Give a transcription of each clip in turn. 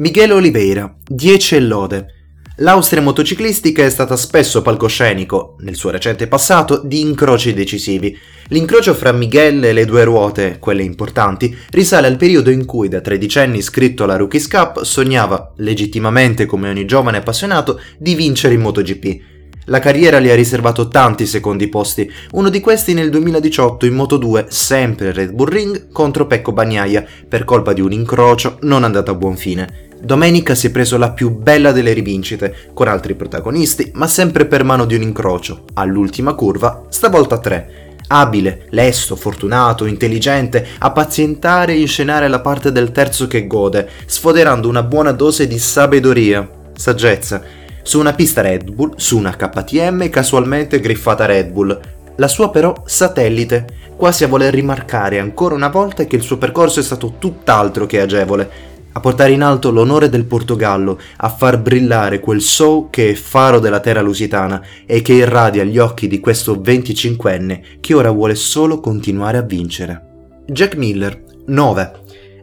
Miguel Oliveira, 10 e lode. L'Austria motociclistica è stata spesso palcoscenico, nel suo recente passato, di incroci decisivi. L'incrocio fra Miguel e le due ruote, quelle importanti, risale al periodo in cui da tredicenni iscritto alla Rookies Cup sognava, legittimamente come ogni giovane appassionato, di vincere in MotoGP. La carriera gli ha riservato tanti secondi posti, uno di questi nel 2018 in Moto2, sempre Red Bull Ring, contro Pecco Bagnaia, per colpa di un incrocio non andato a buon fine. Domenica si è preso la più bella delle rivincite, con altri protagonisti, ma sempre per mano di un incrocio, all'ultima curva, stavolta a tre. Abile, lesto, fortunato, intelligente, a pazientare e inscenare la parte del terzo che gode, sfoderando una buona dose di sabedoria, saggezza, su una pista Red Bull, su una KTM casualmente griffata Red Bull, la sua però satellite, quasi a voler rimarcare ancora una volta che il suo percorso è stato tutt'altro che agevole, a portare in alto l'onore del Portogallo, a far brillare quel show che è faro della terra lusitana e che irradia gli occhi di questo 25enne che ora vuole solo continuare a vincere. Jack Miller, 9.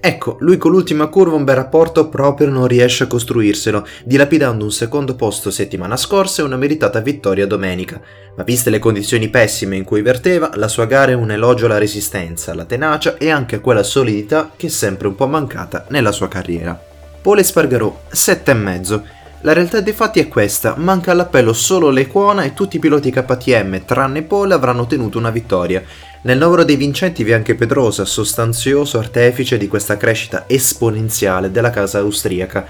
Ecco, lui con l'ultima curva un bel rapporto proprio non riesce a costruirselo, dilapidando un secondo posto settimana scorsa e una meritata vittoria domenica. Ma viste le condizioni pessime in cui verteva, la sua gara è un elogio alla resistenza, alla tenacia e anche a quella solidità che è sempre un po' mancata nella sua carriera. Paul Espargarò, 7,5. La realtà dei fatti è questa, manca all'appello solo l'Equona e tutti i piloti KTM, tranne Paul, avranno ottenuto una vittoria. Nel novero dei vincenti vi è anche Pedrosa, sostanzioso artefice di questa crescita esponenziale della casa austriaca.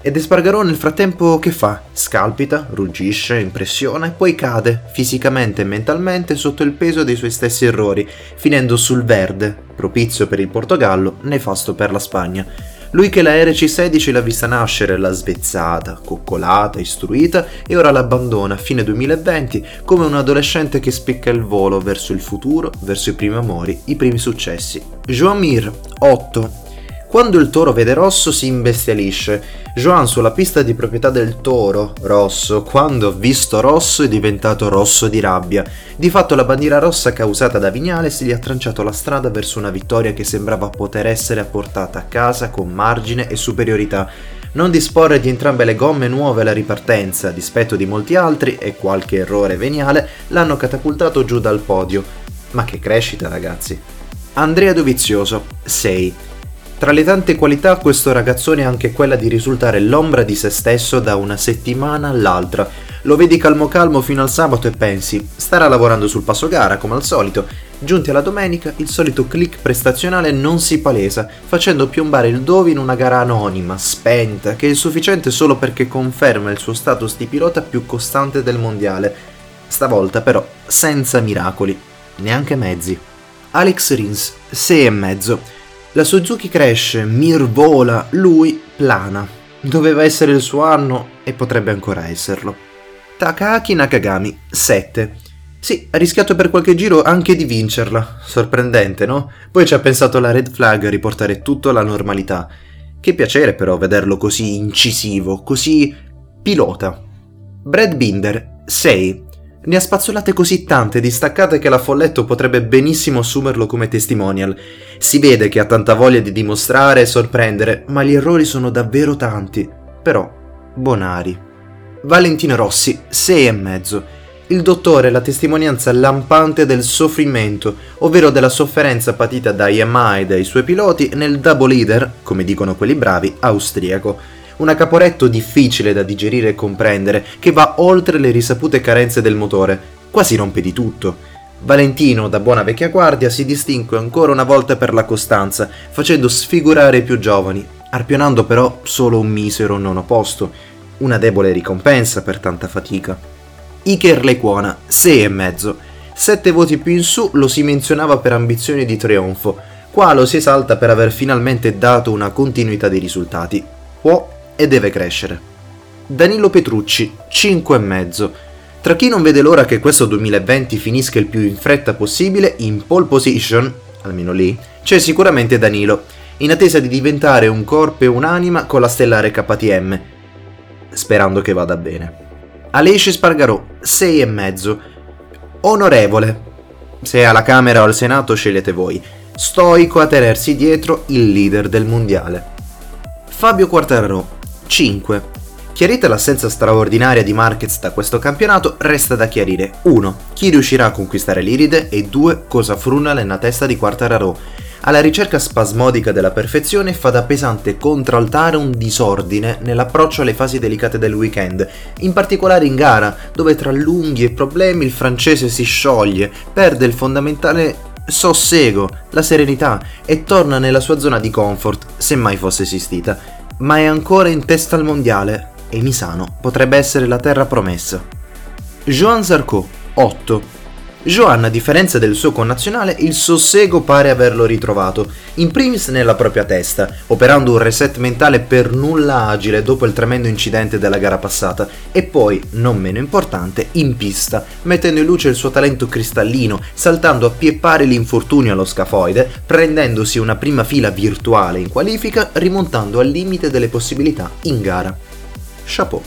Ed Espargarò nel frattempo che fa? Scalpita, ruggisce, impressiona e poi cade, fisicamente e mentalmente, sotto il peso dei suoi stessi errori, finendo sul verde, propizio per il Portogallo, nefasto per la Spagna. Lui che la RC16 l'ha vista nascere, l'ha svezzata, coccolata, istruita e ora l'abbandona a fine 2020 come un adolescente che spicca il volo verso il futuro, verso i primi amori, i primi successi. Joan Mir, 8. Quando il toro vede rosso si imbestialisce. Joan sulla pista di proprietà del toro, rosso, quando ha visto rosso è diventato rosso di rabbia. Di fatto la bandiera rossa causata da Vignales gli ha tranciato la strada verso una vittoria che sembrava poter essere apportata a casa con margine e superiorità. Non disporre di entrambe le gomme nuove alla ripartenza, a dispetto di molti altri e qualche errore veniale, l'hanno catapultato giù dal podio. Ma che crescita ragazzi! Andrea Dovizioso, 6. Tra le tante qualità questo ragazzone ha anche quella di risultare l'ombra di se stesso da una settimana all'altra. Lo vedi calmo calmo fino al sabato e pensi, starà lavorando sul passo gara come al solito. Giunti alla domenica, il solito click prestazionale non si palesa, facendo piombare il Dovi in una gara anonima, spenta, che è sufficiente solo perché conferma il suo status di pilota più costante del mondiale. Stavolta però senza miracoli, neanche mezzi. Alex Rins, 6,5 la Suzuki cresce, Mir vola, lui plana. Doveva essere il suo anno e potrebbe ancora esserlo. Takaki Nakagami, 7. Sì, ha rischiato per qualche giro anche di vincerla. Sorprendente, no? Poi ci ha pensato la red flag a riportare tutto alla normalità. Che piacere però vederlo così incisivo, così pilota. Brad Binder, 6. Ne ha spazzolate così tante distaccate che la Folletto potrebbe benissimo assumerlo come testimonial. Si vede che ha tanta voglia di dimostrare e sorprendere, ma gli errori sono davvero tanti. Però, bonari. Valentino Rossi, 6 e mezzo. Il dottore è la testimonianza lampante del soffrimento, ovvero della sofferenza patita da Yamaha e dai suoi piloti nel double leader, come dicono quelli bravi, austriaco un caporetto difficile da digerire e comprendere, che va oltre le risapute carenze del motore, quasi rompe di tutto. Valentino, da buona vecchia guardia, si distingue ancora una volta per la costanza, facendo sfigurare i più giovani, arpionando però solo un misero nono posto, una debole ricompensa per tanta fatica. Iker Lecuona, 6,5. Sette voti più in su lo si menzionava per ambizioni di trionfo, qua lo si esalta per aver finalmente dato una continuità di risultati. Può e deve crescere. Danilo Petrucci, 5,5. Tra chi non vede l'ora che questo 2020 finisca il più in fretta possibile in pole position, almeno lì, c'è sicuramente Danilo, in attesa di diventare un corpo e un'anima con la stellare KTM, sperando che vada bene. Alesce Spargarò, 6,5. Onorevole. Se alla Camera o al Senato scegliete voi. Stoico a tenersi dietro il leader del mondiale. Fabio Quartararo 5. Chiarita l'assenza straordinaria di Marquez da questo campionato, resta da chiarire 1. Chi riuscirà a conquistare l'Iride e 2. Cosa fruna nella testa di Quartararo. Alla ricerca spasmodica della perfezione fa da pesante contraltare un disordine nell'approccio alle fasi delicate del weekend, in particolare in gara, dove tra lunghi e problemi il francese si scioglie, perde il fondamentale sossego, la serenità e torna nella sua zona di comfort, se mai fosse esistita, ma è ancora in testa al mondiale, e Misano potrebbe essere la terra promessa. Joan Zarco, 8. Joan, a differenza del suo connazionale, il sossego pare averlo ritrovato, in primis nella propria testa, operando un reset mentale per nulla agile dopo il tremendo incidente della gara passata, e poi, non meno importante, in pista, mettendo in luce il suo talento cristallino, saltando a pie pari l'infortunio allo scafoide, prendendosi una prima fila virtuale in qualifica, rimontando al limite delle possibilità in gara. Chapeau.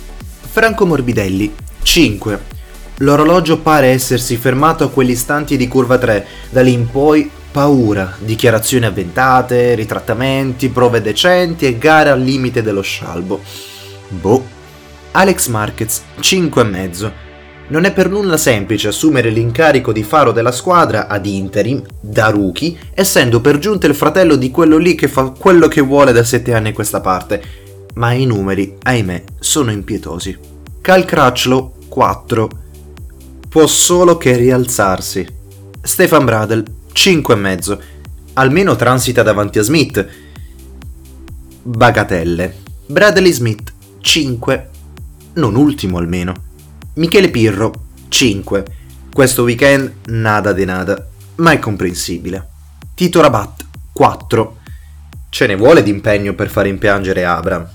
Franco Morbidelli, 5. L'orologio pare essersi fermato a quegli istanti di curva 3, da lì in poi paura, dichiarazioni avventate, ritrattamenti, prove decenti e gare al limite dello scialbo. Boh. Alex Marquez, 5,5. Non è per nulla semplice assumere l'incarico di faro della squadra ad interim, da rookie, essendo per giunta il fratello di quello lì che fa quello che vuole da 7 anni a questa parte ma i numeri, ahimè, sono impietosi. Cal Crutchlow 4. Può solo che rialzarsi. Stefan Bradel 5,5. Almeno transita davanti a Smith. Bagatelle. Bradley Smith 5. Non ultimo almeno. Michele Pirro 5. Questo weekend nada de nada, ma è comprensibile. Tito Rabat 4. Ce ne vuole d'impegno per far impiangere Abram.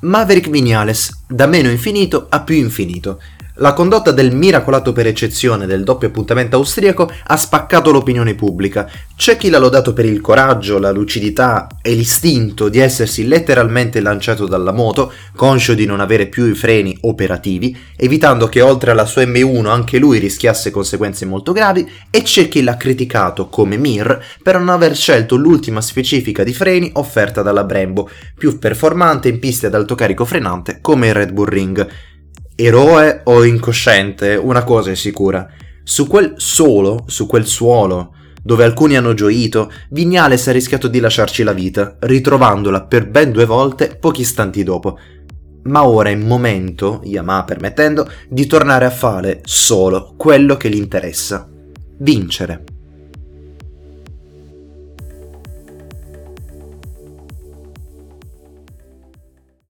Maverick Vignales, da meno infinito a più infinito. La condotta del miracolato per eccezione del doppio appuntamento austriaco ha spaccato l'opinione pubblica. C'è chi l'ha lodato per il coraggio, la lucidità e l'istinto di essersi letteralmente lanciato dalla moto, conscio di non avere più i freni operativi, evitando che oltre alla sua M1 anche lui rischiasse conseguenze molto gravi, e c'è chi l'ha criticato come Mir per non aver scelto l'ultima specifica di freni offerta dalla Brembo, più performante in piste ad alto carico frenante come il Red Bull Ring eroe o incosciente, una cosa è sicura. Su quel solo, su quel suolo, dove alcuni hanno gioito, Vignales ha rischiato di lasciarci la vita, ritrovandola per ben due volte pochi istanti dopo. Ma ora è il momento, Yamaha permettendo, di tornare a fare solo quello che gli interessa. Vincere.